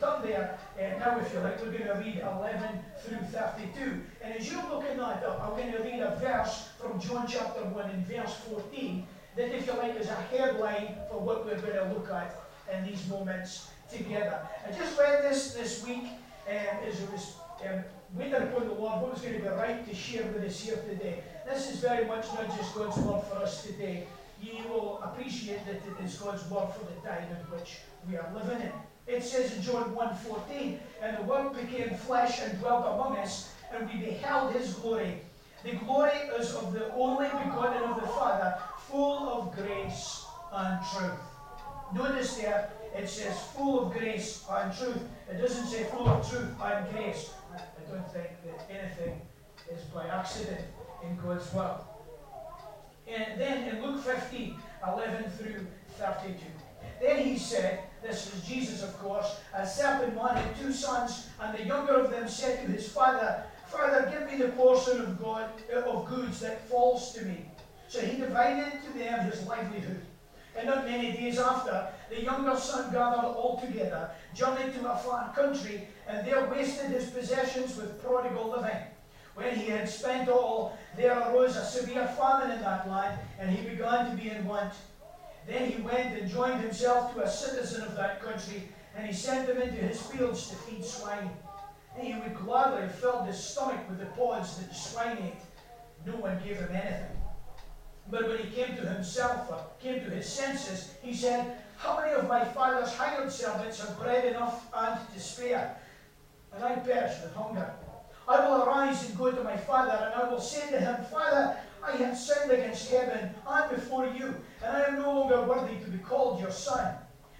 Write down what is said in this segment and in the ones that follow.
turn there uh, now if you like. We're going to read 11 through 32. And as you're looking at that, I'm going to read a verse from John chapter 1 and verse 14 that, if you like, is a headline for what we're going to look at in these moments together. I just read this this week um, as it was um, waiting upon the Lord what was going to be right to share with us here today. This is very much not just God's word for us today. You will appreciate that it is God's word for the time in which we are living in. It says in John 1.14, And the Word became flesh and dwelt among us, and we beheld his glory. The glory is of the only begotten of the Father, full of grace and truth. Notice there, it says full of grace and truth. It doesn't say full of truth and grace. I don't think that anything is by accident in God's Word. And then in Luke 15, 11 through 32. Then he said, this is Jesus, of course, a man had two sons, and the younger of them said to his father, Father, give me the portion of God uh, of goods that falls to me. So he divided to them his livelihood. And not many days after, the younger son gathered all together, journeyed to a far country, and there wasted his possessions with prodigal living. When he had spent all, there arose a severe famine in that land, and he began to be in want. Then he went and joined himself to a citizen of that country, and he sent him into his fields to feed swine. And he would gladly have filled his stomach with the pods that the swine ate. No one gave him anything. But when he came to himself, or came to his senses, he said, How many of my father's hired servants have bread enough and to spare? And I perish with hunger. I will arise and go to my father, and I will say to him, Father, I have sinned against heaven and before you, and I am no longer worthy to be called your son.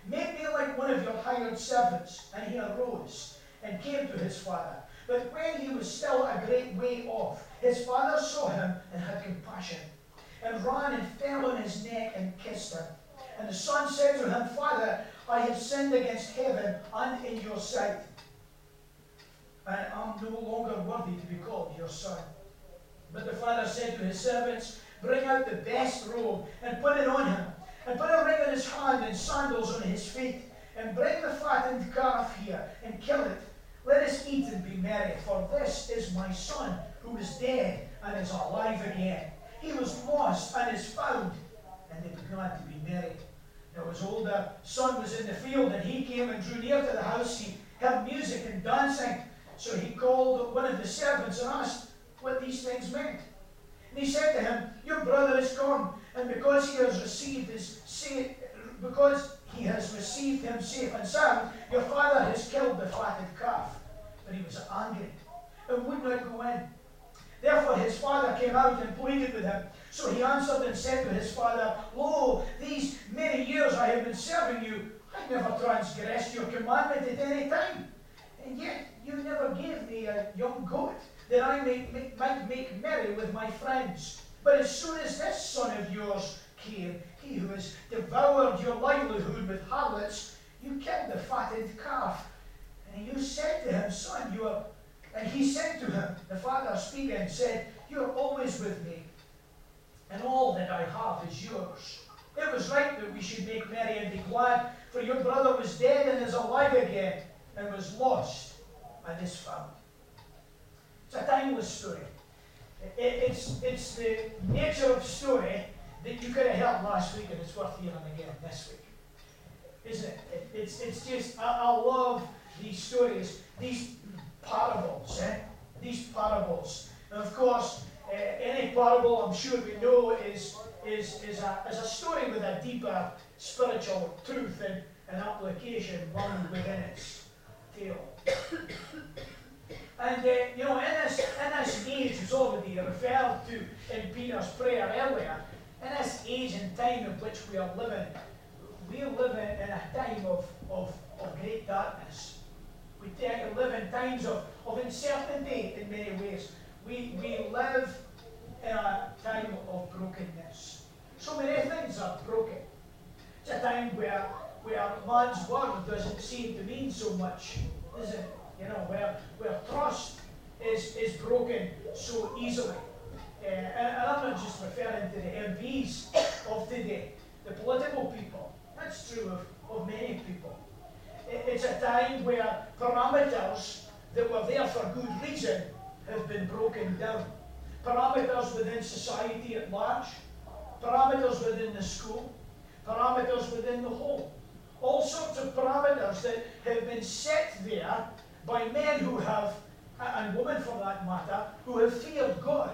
Make me like one of your hired servants. And he arose and came to his father. But when he was still a great way off, his father saw him and had compassion, and ran and fell on his neck and kissed him. And the son said to him, Father, I have sinned against heaven and in your sight, and am no longer worthy to be called your son. But the father said to his servants, Bring out the best robe and put it on him, and put a ring on his hand and sandals on his feet, and bring the fattened calf here and kill it. Let us eat and be merry, for this is my son, who is dead and is alive again. He was lost and is found. And they began to be merry. Now his older son was in the field, and he came and drew near to the house. He heard music and dancing. So he called one of the servants and asked what these things meant. And he said to him, Your brother is gone, and because he has received his safe, because he has received him safe and sound, your father has killed the fatted calf. But he was angry and would not go in. Therefore his father came out and pleaded with him. So he answered and said to his father, Lo, these many years I have been serving you. I never transgressed your commandment at any time. And yet you never gave me a young goat that I may, may, might make merry with my friends. But as soon as this son of yours came, he who has devoured your livelihood with harlots, you killed the fatted calf. And you said to him, Son, you are. And he said to him, the father speaking, said, You are always with me, and all that I have is yours. It was right that we should make merry and be glad, for your brother was dead and is alive again, and was lost and is found. It's a timeless story. It's, it's the nature of story that you could have heard last week, and it's worth hearing again this week. Isn't it? It's, it's just, I, I love these stories, these parables, eh? These parables. And of course, uh, any parable, I'm sure we know, is, is, is, a, is a story with a deeper spiritual truth and, and application wound within its tale. And uh, you know, in this, in this age, as already referred to in Peter's prayer earlier, in this age and time in which we are living, we live in, in a time of, of, of great darkness. We live in times of, of uncertainty in many ways. We, we live in a time of brokenness. So many things are broken. It's a time where, where man's word doesn't seem to mean so much, is it? You know, where, where trust is, is broken so easily. Uh, and, I'm not just referring to the MPs of today, the political people. That's true of, of many people. It, it's a time where parameters that were there for good reason have been broken down. Parameters within society at large, parameters within the school, parameters within the home. All sorts of parameters that have been set there by men who have, and women for that matter, who have feared God.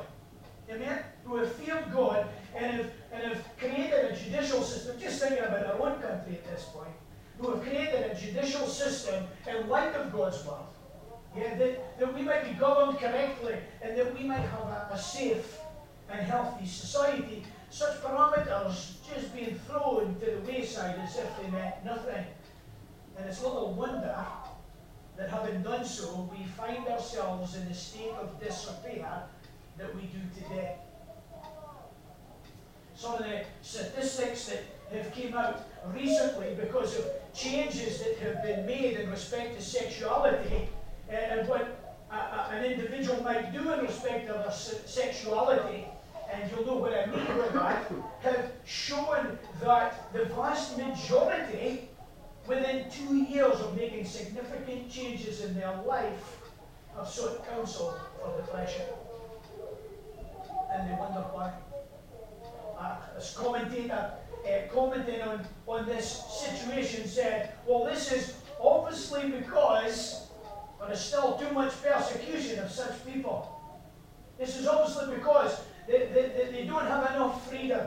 Amen? Who have feared God and have, and have created a judicial system, just thinking about our own country at this point, who have created a judicial system in light of God's word. Yeah, that, that we might be governed correctly and that we might have a, a safe and healthy society. Such parameters just being thrown to the wayside as if they meant nothing. And it's little wonder that having done so, we find ourselves in the state of disrepair that we do today. Some of the statistics that have came out recently because of changes that have been made in respect to sexuality uh, and what a, a, an individual might do in respect of their sexuality, and you'll know what I mean by that, have shown that the vast majority, within two years of making significant changes in their life, have sought counsel for depression. And they wonder why. Uh, as commentator uh, commenting on, on this situation said, well, this is obviously because there's still too much persecution of such people. This is obviously because they, they, they don't have enough freedom.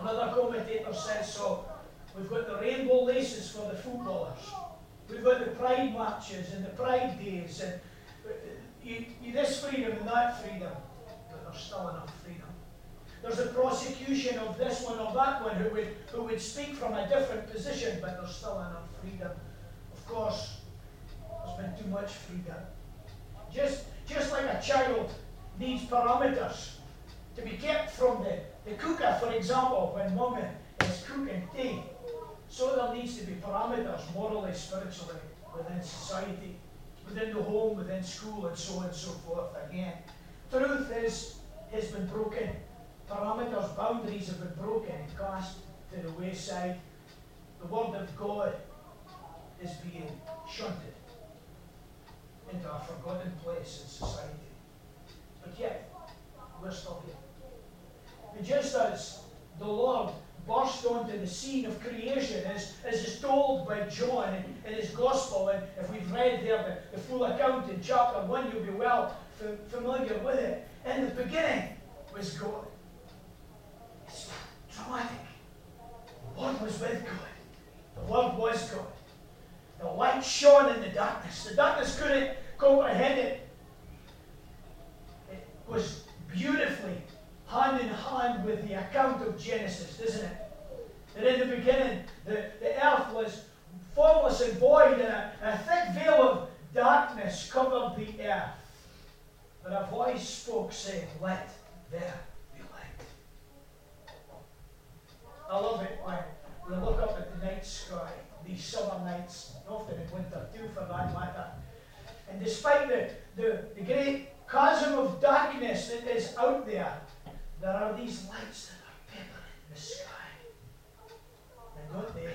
Another commentator says so. We've got the rainbow laces for the footballers. We've got the pride marches and the pride days and uh, you, you this freedom and that freedom. But there's still enough freedom. There's a prosecution of this one or that one who would, who would speak from a different position, but there's still enough freedom. Of course, there's been too much freedom. Just, just like a child needs parameters to be kept from the, the cooker, for example, when mum is cooking tea. So there needs to be parameters, morally, spiritually, within society, within the home, within school, and so on and so forth again. Truth is, has been broken. Parameters, boundaries have been broken and cast to the wayside. The Word of God is being shunted into a forgotten place in society. But yet, we're still here. And just as the Lord burst onto the scene of creation, as, as is told by John in, in his Gospel, and if we've read there the, the full account in chapter 1, you'll be well familiar with it. In the beginning was God. It's dramatic. The Word was with God. The Word was God. The light shone in the darkness. The darkness couldn't comprehend it. It was beautifully hand in hand with the account of Genesis, isn't it? That in the beginning, the, the earth was formless and void, and a, a thick veil of darkness covered the earth. But a voice spoke, saying, Let there be light. I love it when we look up at the night sky, these summer nights, often in winter too for that matter. And despite the, the, the great chasm of darkness that is out there, there are these lights that are pepper in the sky. And don't they,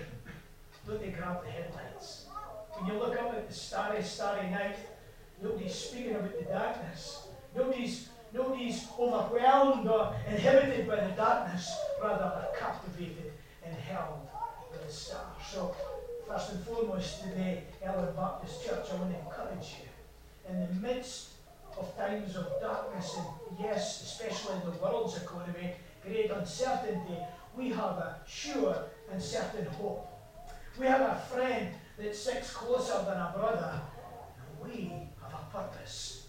don't they grab the headlights? When you look up at the starry, starry night, nobody's speaking about the darkness. Nobody's, nobody's overwhelmed or inhibited by the darkness. Rather, they're captivated and held by the stars. So First and foremost, today, Ellon Baptist Church, I want to encourage you. In the midst of times of darkness, and yes, especially in the world's economy, great uncertainty, we have a sure and certain hope. We have a friend that sits closer than a brother, and we have a purpose.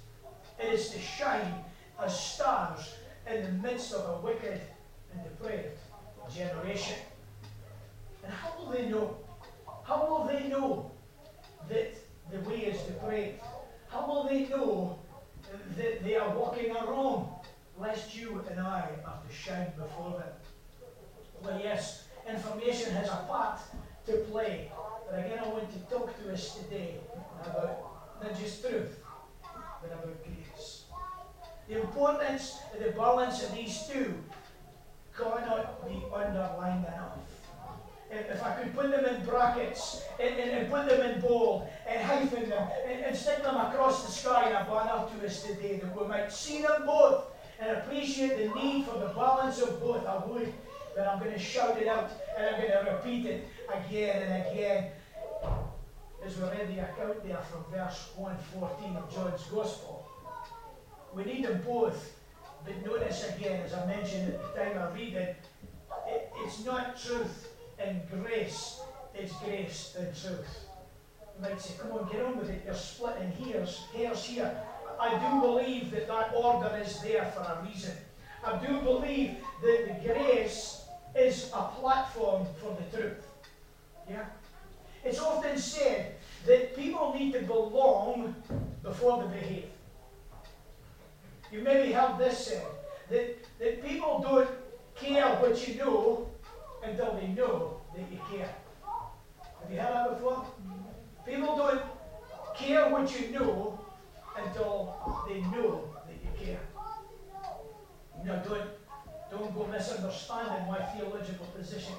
It is to shine as stars in the midst of a wicked and depraved generation. And how will they know? How will they know that the way is depraved? How will they know that they are walking wrong? Lest you and I have to shine before them. Well, yes, information has a part to play. But again, I want to talk to us today about not just truth, but about grace. The importance and the balance of these two cannot be underlined enough. If I could put them in brackets and, and, and put them in bold and hyphen them and, and stick them across the sky in a banner to us today, that we might see them both and appreciate the need for the balance of both, I would. But I'm going to shout it out and I'm going to repeat it again and again. As we read the account there from verse 114 of John's Gospel. We need them both. But notice again, as I mentioned at the time I read it, it it's not truth and grace, is grace and truth. You might say, come on, get on with it. You're splitting hairs, hairs here. I do believe that that order is there for a reason. I do believe that the grace is a platform for the truth. Yeah? It's often said that people need to belong before they behave. You maybe heard this said that, that people don't care what you know until they know that you care. Have you heard that before? People don't care what you know until they know that you care. No, don't, don't go misunderstanding my theological position.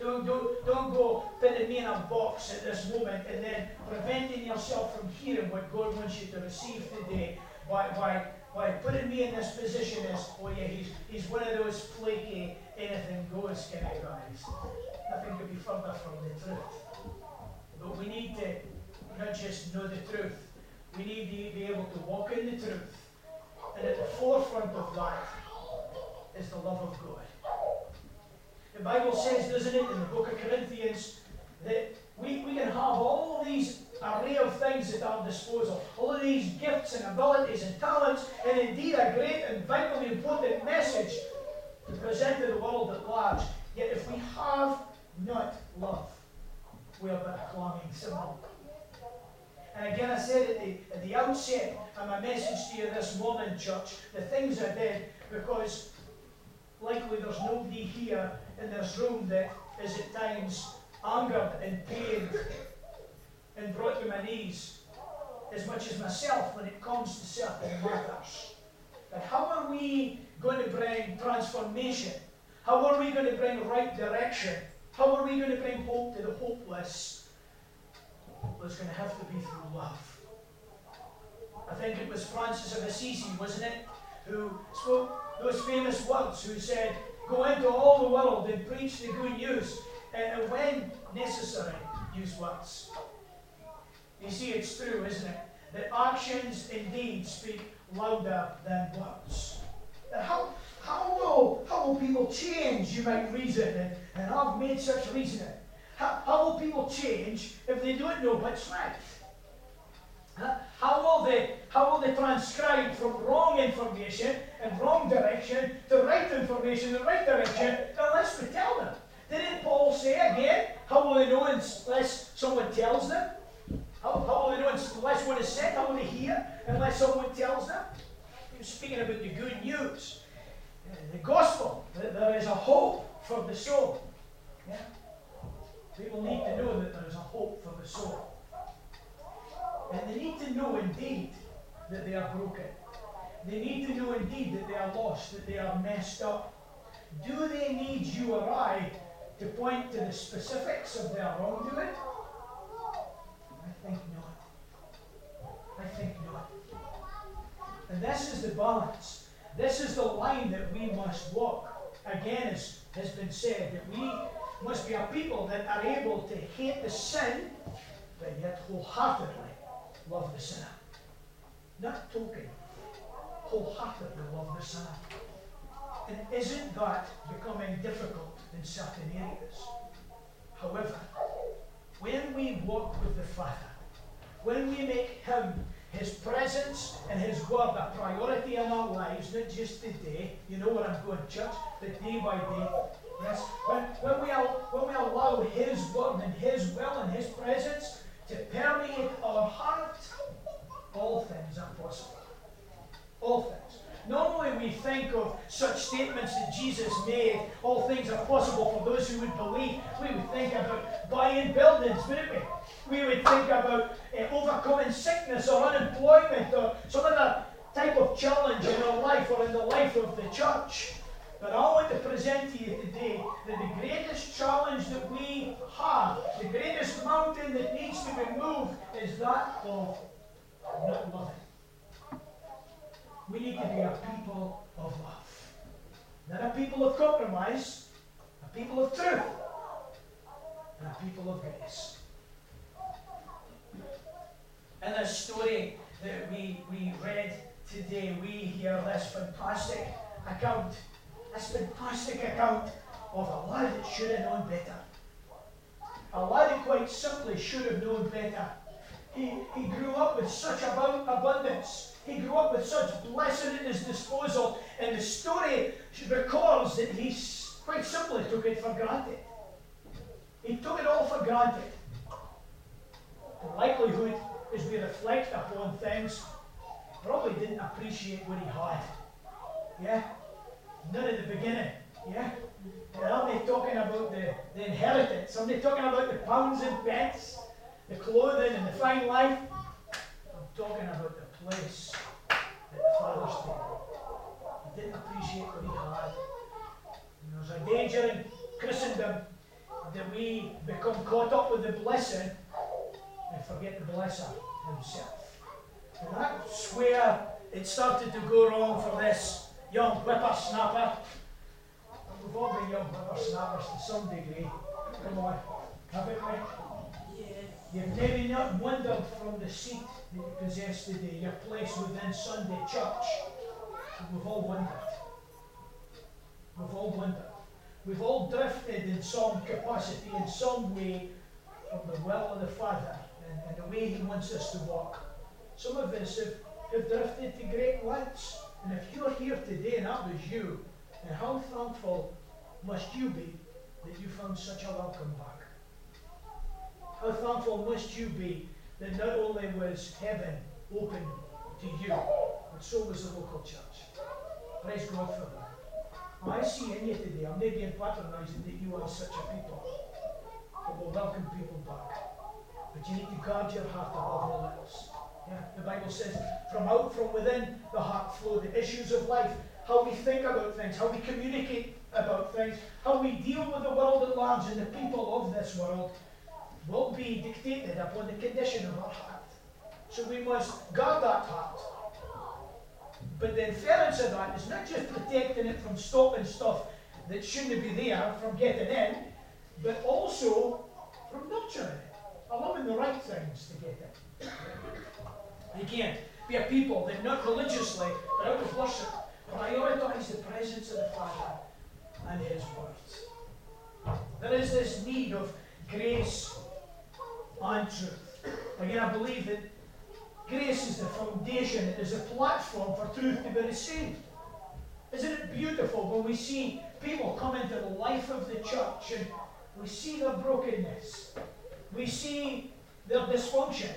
Don't, don't, don't go putting me in a box at this moment and then preventing yourself from hearing what God wants you to receive today by, by, by putting me in this position as, oh yeah, he's, he's one of those flaky, anything goes kind guys. Nothing could be further from the truth. But we need to not just know the truth, we need to be able to walk in the truth. And at the forefront of that is the love of God. The Bible says, doesn't it, in the book of Corinthians, that we, we can have all these array of things at our disposal, all of these gifts and abilities and talents, and indeed a great and vitally important message to present to the world at large. Yet if we have not love, we are but a clanging cymbal. And again, I said at the, at the outset of my message to you this morning, church, the things I did, because likely there's nobody here in this room that is at times angered and pained and brought to my knees as much as myself when it comes to certain matters. But how are we going to bring transformation? How are we going to bring right direction? How are we going to bring hope to the hopeless? Well, it's going to have to be through love. I think it was Francis of Assisi, wasn't it, who spoke those famous words, who said, Go into all the world and preach the good news, and when necessary, use words. You see, it's true, isn't it? That actions indeed speak louder than words. How, how, will, how will people change, you might reason, and, and I've made such reasoning. How, how will people change if they don't know what's right? How will they how will they transcribe from wrong information and wrong direction to right information and right direction unless we tell them? Didn't Paul say again, how will they know unless someone tells them? How, how will they know unless one is said? How will they hear unless someone tells them? Speaking about the good news. Uh, the gospel, that there is a hope for the soul. Yeah? People need to know that there is a hope for the soul. And they need to know indeed that they are broken. They need to know indeed that they are lost, that they are messed up. Do they need you or I to point to the specifics of their wrongdoing? I think not. I think this is the balance. This is the line that we must walk. Again, as has been said, that we must be a people that are able to hate the sin, but yet wholeheartedly love the sinner. Not token, wholeheartedly love the sinner. And isn't that becoming difficult in certain areas? However, when we walk with the Father, when we make Him His presence and His word a priority in our lives, not just today, you know where I'm going, to church, but day by day. Yes, when, when, we, when we allow His word and His will and His presence to permeate our heart, all things are possible. All things. We think of such statements that Jesus made, all things are possible for those who would believe. We would think about buying buildings, wouldn't we? We would think about uh, overcoming sickness or unemployment or some other type of challenge in our life or in the life of the church. But I want to present to you today that the greatest challenge that we have, the greatest mountain that needs to be moved, is that of not loving. We need to be a people of love. Not a people of compromise, a people of truth, and a people of grace. In this story that we, we read today, we hear this fantastic account, this fantastic account of a lad that should have known better. A lad that quite simply should have known better. He, he grew up with such abundance. He grew up with such blessing at his disposal. And the story records that he quite simply took it for granted. He took it all for granted. The likelihood is we reflect upon things, probably didn't appreciate what he had. Yeah? Not at the beginning. Yeah? And aren't they talking about the, the inheritance? Aren't they talking about the pounds and pence, the clothing and the fine life? I'm talking about place at the Father's table. He didn't appreciate what he had. And there's a danger in Christendom that we become caught up with the blessing and forget the blesser himself. And that's where it started to go wrong for this young whippersnapper. We've all been young whippersnappers to some degree. Come on, haven't we? Yes. You've maybe not wandered from the seat that you possess today, your place within Sunday church. We've all wandered. We've all wandered. We've all drifted in some capacity, in some way, from the will of the Father and, and the way He wants us to walk. Some of us have, have drifted to great lengths. And if you're here today and that was you, then how thankful must you be that you found such a welcome back? How thankful must you be that not only was heaven open to you, but so was the local church. Praise God for that. I see in you today, I'm not being patronizing that you are such a people, but will welcome people back. But you need to guard your heart above all else. Yeah, the Bible says, from out from within the heart flow the issues of life, how we think about things, how we communicate about things, how we deal with the world at large and the people of this world will be dictated upon the condition of our heart. So we must guard that heart. But the inference of that is not just protecting it from stopping stuff that shouldn't be there from getting in, but also from nurturing it allowing the right things to get in. Can't be a people that not religiously, but out of worship, prioritize the presence of the Father and His words. There is this need of grace and truth. Again, I believe that grace is the foundation, it is a platform for truth to be received. Isn't it beautiful when we see people come into the life of the church and we see their brokenness, we see their dysfunctions.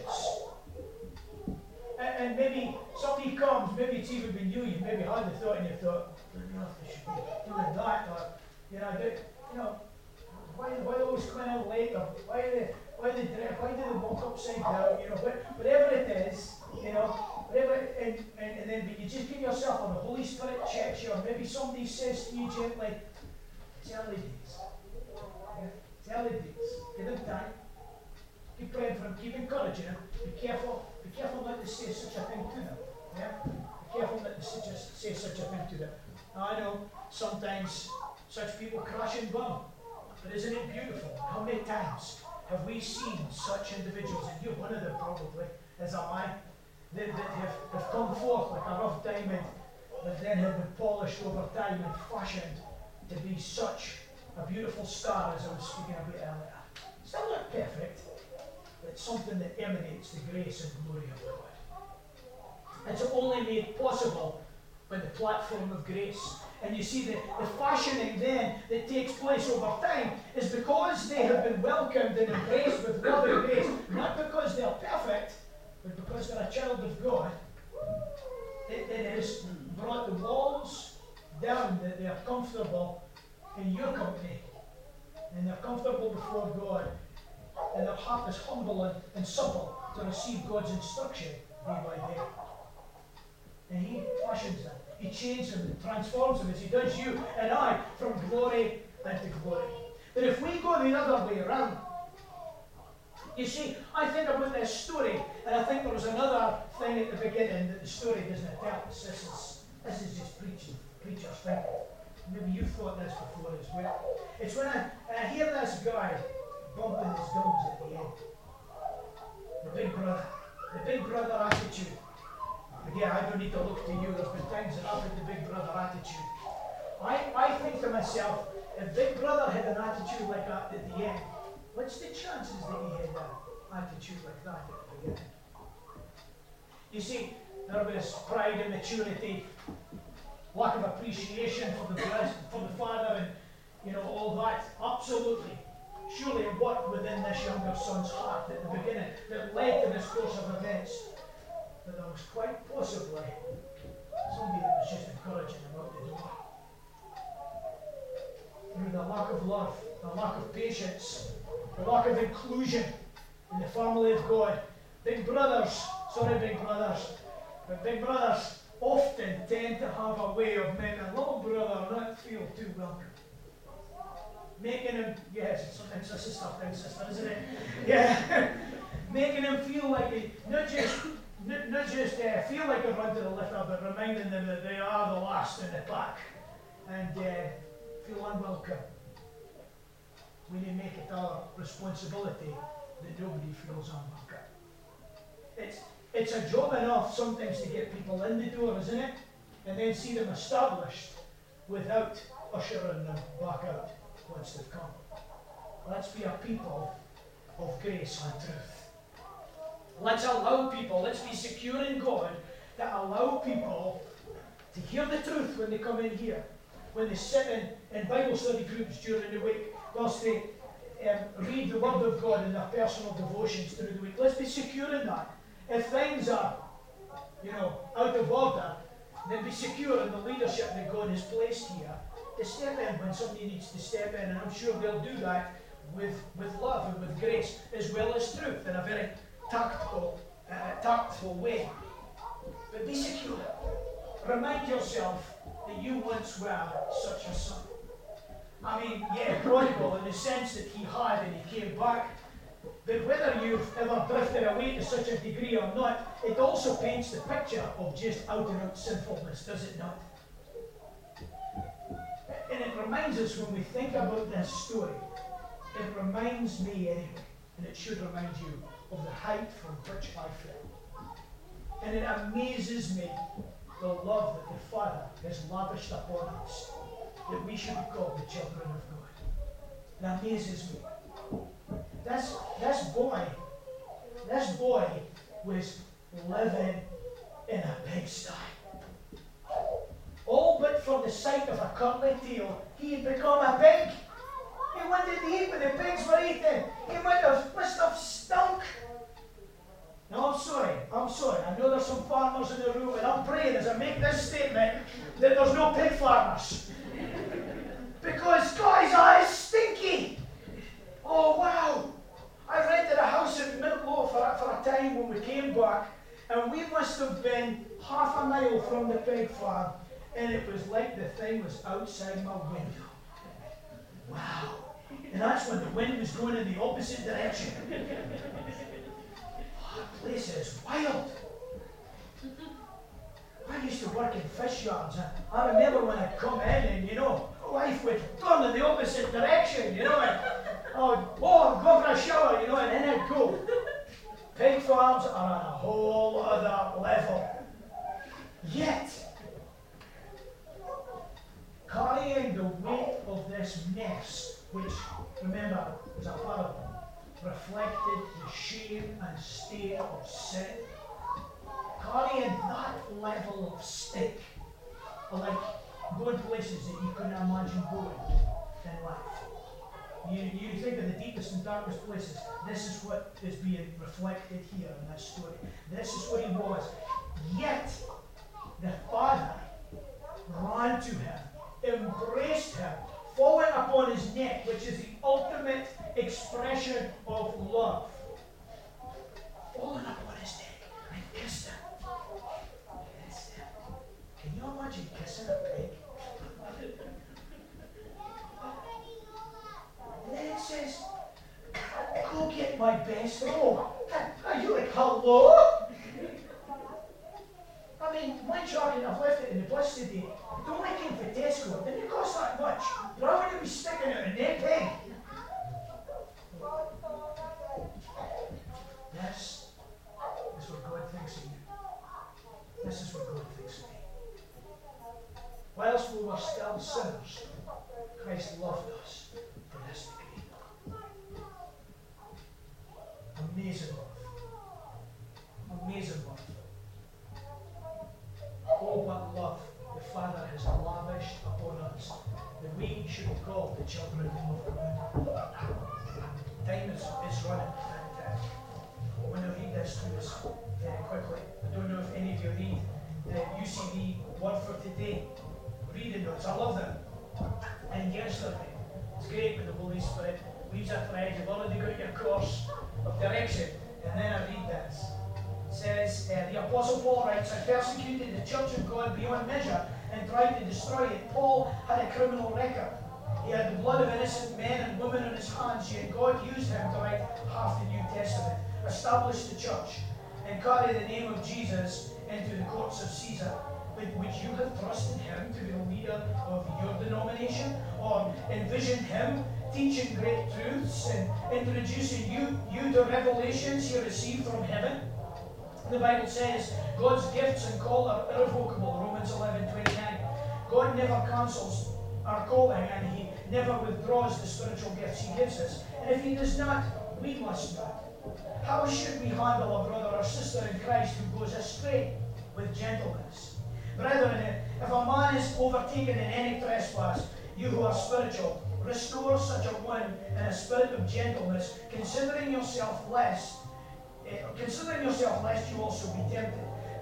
And, maybe somebody comes, maybe it's even been you, you maybe had the thought and you thought, they should be doing that, or, you know, they, you know, why, why always coming out late, or why are they, why they why do they walk upside down, you know, whatever it is, you know, whatever, and, and, and then but you just give yourself, or the Holy Spirit checks you, or maybe somebody says to you gently, it's early days. Yeah, it's early days. Give them time. Keep praying for them, keep encouraging them. Be careful, be careful not to say such a thing to them. Yeah? Be careful not to say such a thing to them. Now, I know sometimes such people crash and burn. But isn't it beautiful? How many times have we seen such individuals, and you're one of them probably, as am I, that, that have, have come forth like a rough diamond, but then have been polished over time and fashioned to be such a beautiful star as I was speaking about earlier. Still not perfect, it's something that emanates the grace and glory of God. It's only made possible by the platform of grace. And you see, the, the fashioning then that takes place over time is because they have been welcomed and embraced with love and grace, not because they're perfect, but because they're a child of God. It, it has brought the walls down that they are comfortable in your company and they're comfortable before God and their heart is humble and, and supple to receive God's instruction day by day. And He fashions them. He changes and transforms them as He does you and I from glory into glory. But if we go the other way around, you see, I think about this story, and I think there was another thing at the beginning that the story doesn't tell us. This is, this is just preaching, preacher's thing. Maybe you've thought this before as well. It's when I, I hear this guy bumping his gums at the end. The big brother. The big brother attitude. Again, I don't need to look to you. There's been times that I've had the big brother attitude. I, I think to myself, if Big Brother had an attitude like that at the end, what's the chances that he had an attitude like that at the beginning? You see, there was pride and maturity, lack of appreciation for the for the father, and you know all that. Absolutely, surely it worked within this younger son's heart at the beginning that led to this course of events. But there was quite possibly somebody that was just encouraging him out the door through the lack of love, the lack of patience, the lack of inclusion in the family of God. Big brothers, sorry, big brothers, but big brothers often tend to have a way of making a little brother not feel too welcome. Making him, yes, it's a sister thing, sister, isn't it? Yeah. Making him feel like he, not just, not, just uh, feel like a run to the litter, but reminding them that they are the last in the pack. And uh, feel unwelcome. We need to make it our responsibility that nobody feels unwelcome. It's, it's a job enough sometimes to get people in the door, isn't it? And then see them established without ushering them back out once they've come. Let's be a people of grace and truth. Let's allow people, let's be secure in God that allow people to hear the truth when they come in here when they sit in, in Bible study groups during the week, whilst they um, read the Word of God in their personal devotions through the week. Let's be secure in that. If things are, you know, out of order, then be secure in the leadership that God has placed here to step in when somebody needs to step in. And I'm sure they'll do that with, with love and with grace as well as truth in a very tactful, uh, tactful way. But be secure. Remind yourself that you once were such a son. I mean, yeah, prodigal in the sense that he had and he came back. But whether you've ever drifted away to such a degree or not, it also paints the picture of just out and out sinfulness, does it not? And it reminds us when we think about this story, it reminds me anyway, and it should remind you of the height from which I fell. And it amazes me the love that the Father has lavished upon us, that we should be called the children of God. It amazes me. This, this boy, this boy was living in a pigsty. All but for the sight of a cutlet tail, he had become a pig. He wanted to eat the pigs were eating. He might have, must have stunk no, I'm sorry. I'm sorry. I know there's some farmers in the room, and I'm praying as I make this statement that there's no pig farmers. because Guy's eyes stinky. Oh, wow. I rented a house in Mintlaw for, for a time when we came back, and we must have been half a mile from the pig farm, and it was like the thing was outside my window. Wow. And that's when the wind was going in the opposite direction ah, That place is wild. I used to work in fish yards. I remember when I'd come in and, you know, life would turn in the opposite direction, you know, and oh, oh, I'm going for a shower, you know, and then I'd go. Pig farms are on a whole other level. Yet, carrying the weight of this mess, which, remember, was a parable, reflected the shame and state of sin. Carrying that level of stink, like going places that you couldn't imagine going in life. You, you think of the deepest and darkest places. This is what is being reflected here in this story. This is what he was. Yet, the Father ran to him, embraced him, falling upon his neck, which is the ultimate expression of love. Falling upon his neck and kissed him. kiss him. Can you imagine kissing a pig? then says, go get my best robe. Are you like, hello? Mean, my jargon, I've left it in the bus today. Don't like him for Tesco. Didn't it cost that much? But I'm going to be sticking out a neck peg. This is what God thinks of you. This is what God thinks of me. Whilst we were still sinners, Christ loved Word for Today reading notes. I love them. And yesterday, it's great when the Holy Spirit leaves a thread. You've already got your course of direction. And then I read this. It says, uh, the Apostle Paul writes, I persecuted the church of God beyond measure and tried to destroy it. Paul had a criminal record. He had the blood of innocent men and women on his hands, yet God used him to write half the New Testament, establish the church, and carry the name of Jesus into the courts of Caesar. But would you have trusted him to be the leader of your denomination? Or envisioned him teaching great truths and introducing you, you to revelations he received from heaven? The Bible says God's gifts and call are irrevocable, Romans 11 29. God never cancels our calling and he never withdraws the spiritual gifts he gives us. And if he does not, we must not. How should we handle a brother or sister in Christ who goes astray with gentleness? Brethren, if a man is overtaken in any trespass, you who are spiritual, restore such a one in a spirit of gentleness, considering yourself less, eh, considering yourself lest you also be tempted.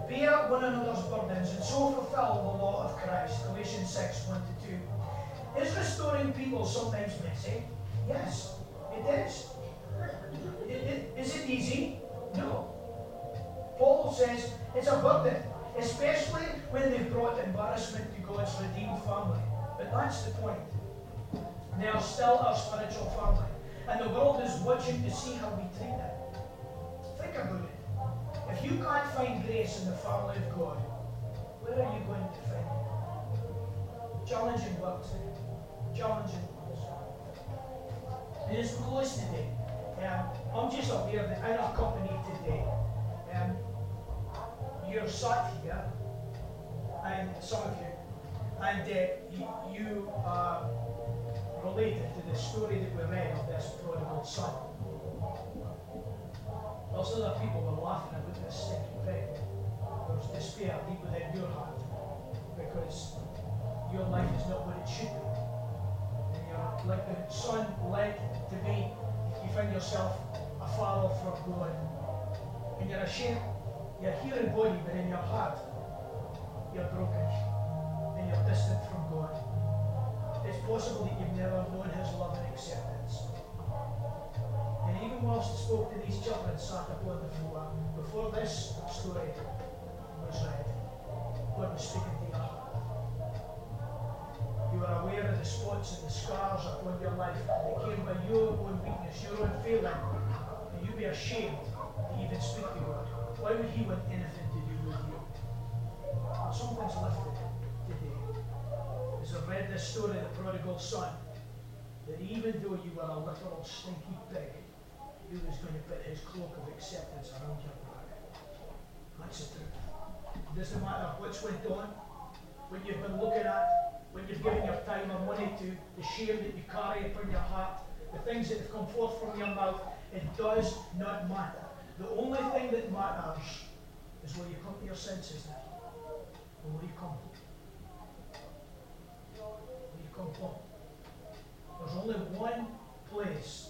Bear one another's burdens and so fulfill the law of Christ. Galatians 6, 1 to 2. Is restoring people sometimes messy? Yes, it is. It, it, is it easy? No. Paul says it's a burden especially when they've brought embarrassment to God's redeemed family. But that's the point. They are still our spiritual family. And the world is watching to see how we treat them. Think about it. If you can't find grace in the family of God, where are you going to find it? Challenging words. Challenging words. And as we close today, um, I'm just aware that in our company today, um, you're sat here, and some of you, and uh, you, are related to the story that we read of this prodigal son. Whilst other people were laughing about this stinking pig, there's despair deep within your heart because your life is not what it should be. And you're like the son led to be, you find yourself a father from God. And you're ashamed you're here in body, but in your heart, you're broken and you're distant from God. It's possible that you've never known His love and acceptance. And even whilst I spoke to these children sat upon the floor, before this story was read, God was speaking to your heart. You are aware of the spots and the scars upon your life that came by your own weakness, your own failing, and you'd be ashamed to even speak to God. Why would he want anything to do with you? Oh, something's lifted today. As I read this story of the prodigal son, that even though you were a literal stinky pig, he was going to put his cloak of acceptance around your back. That's the truth. It doesn't matter what's went on, what you've been looking at, what you've given your time and money to, the shame that you carry upon your heart, the things that have come forth from your mouth, it does not matter. The only thing that matters is will you come to your senses now? Where you come? Will you come home? There's only one place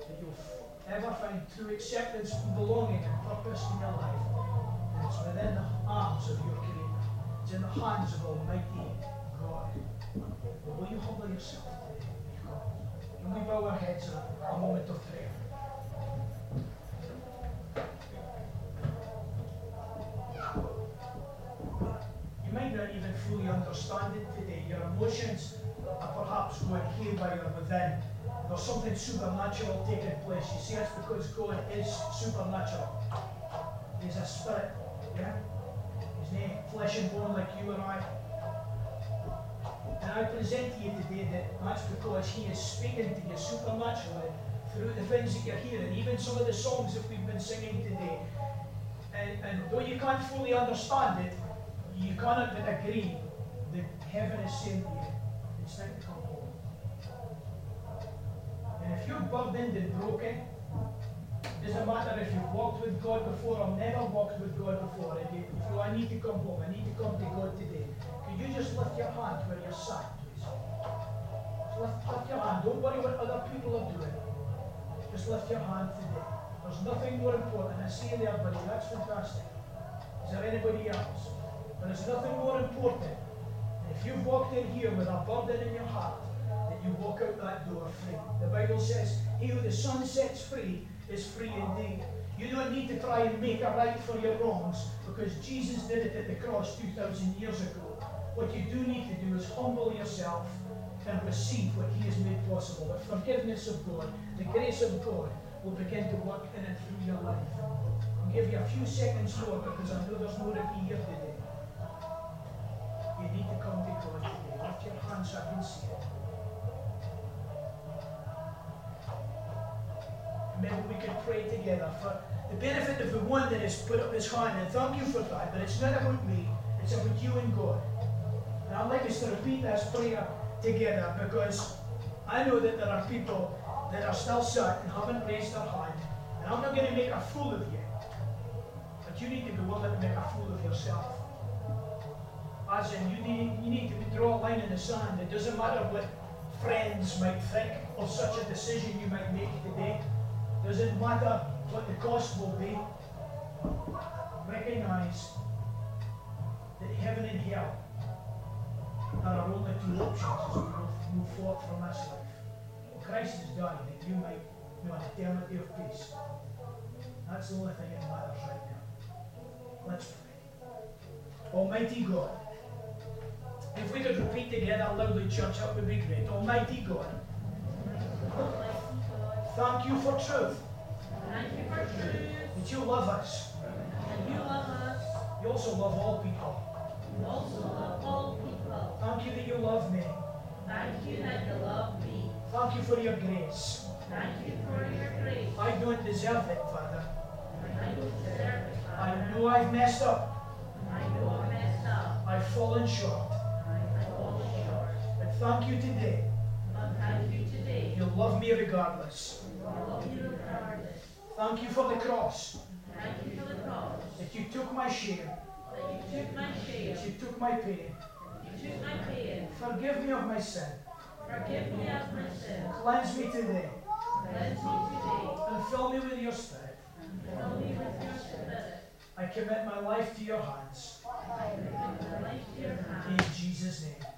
that you'll ever find true acceptance, belonging, and purpose in your life. And it's within the arms of your Creator. It's in the hands of Almighty God. But will you humble yourself today? Can we bow our heads in a moment of prayer? Fully understand it today. Your emotions are perhaps going your within. There's something supernatural taking place. You see, that's because God is supernatural. He's a spirit, yeah? He's not flesh and bone like you and I. And I present to you today that that's because He is speaking to you supernaturally through the things that you're hearing, even some of the songs that we've been singing today. And, and though you can't fully understand it, you cannot but agree heaven is to you, it's time to come home. And if you're burdened and broken, it doesn't matter if you've walked with God before or never walked with God before, and you, feel I need to come home, I need to come to God today, could you just lift your hand where you're sat, please? Just lift, lift your hand. Don't worry what other people are doing. Just lift your hand today. There's nothing more important. I see you there, buddy. That's fantastic. Is there anybody else? But there's nothing more important. If you've walked in here with a burden in your heart, that you walk out that door free. The Bible says, He who the Son sets free is free indeed. You don't need to try and make a right for your wrongs because Jesus did it at the cross 2,000 years ago. What you do need to do is humble yourself and receive what He has made possible. The forgiveness of God, the grace of God will begin to work in and through your life. I'll give you a few seconds more because I know there's more of you here today. So I can see it. Maybe we could pray together for the benefit of the one that has put up his hand. And thank you for that. But it's not about me, it's about you and God. And I'd like us to repeat this prayer together because I know that there are people that are still sat and haven't raised their hand. And I'm not going to make a fool of you. But you need to be willing to make a fool of yourself. As in, you need, you need to draw a line in the sand. It doesn't matter what friends might think of such a decision you might make today. Doesn't matter what the cost will be. Recognize that heaven and hell are our only two options as we move forward from this life. Christ has died that you might know an eternity of peace. That's the only thing that matters right now. Let's pray. Almighty God, could repeat together loudly, church, that would be great. Almighty God, thank you for truth. Thank you for truth. That you love us. And you love us. You also love all people. You also love all people. Thank you that you love me. Thank you that you love me. Thank you for your grace. Thank you for your grace. I don't deserve it, Father. I don't deserve it, I know I've messed up. I know I've messed up. I've fallen short. Thank you today. Thank you today. You love me regardless. Love you regardless. Thank you for the cross. Thank you for the cross. That you took my shame. That you took my shame. That you took my pain. You took my pain. Forgive me of my sin. Forgive me of my sin. Cleanse me today. Cleanse me today. And fill me with your spirit. Fill me with your spirit. I commit my life to your hands. I commit my life to your In. Jesus' name.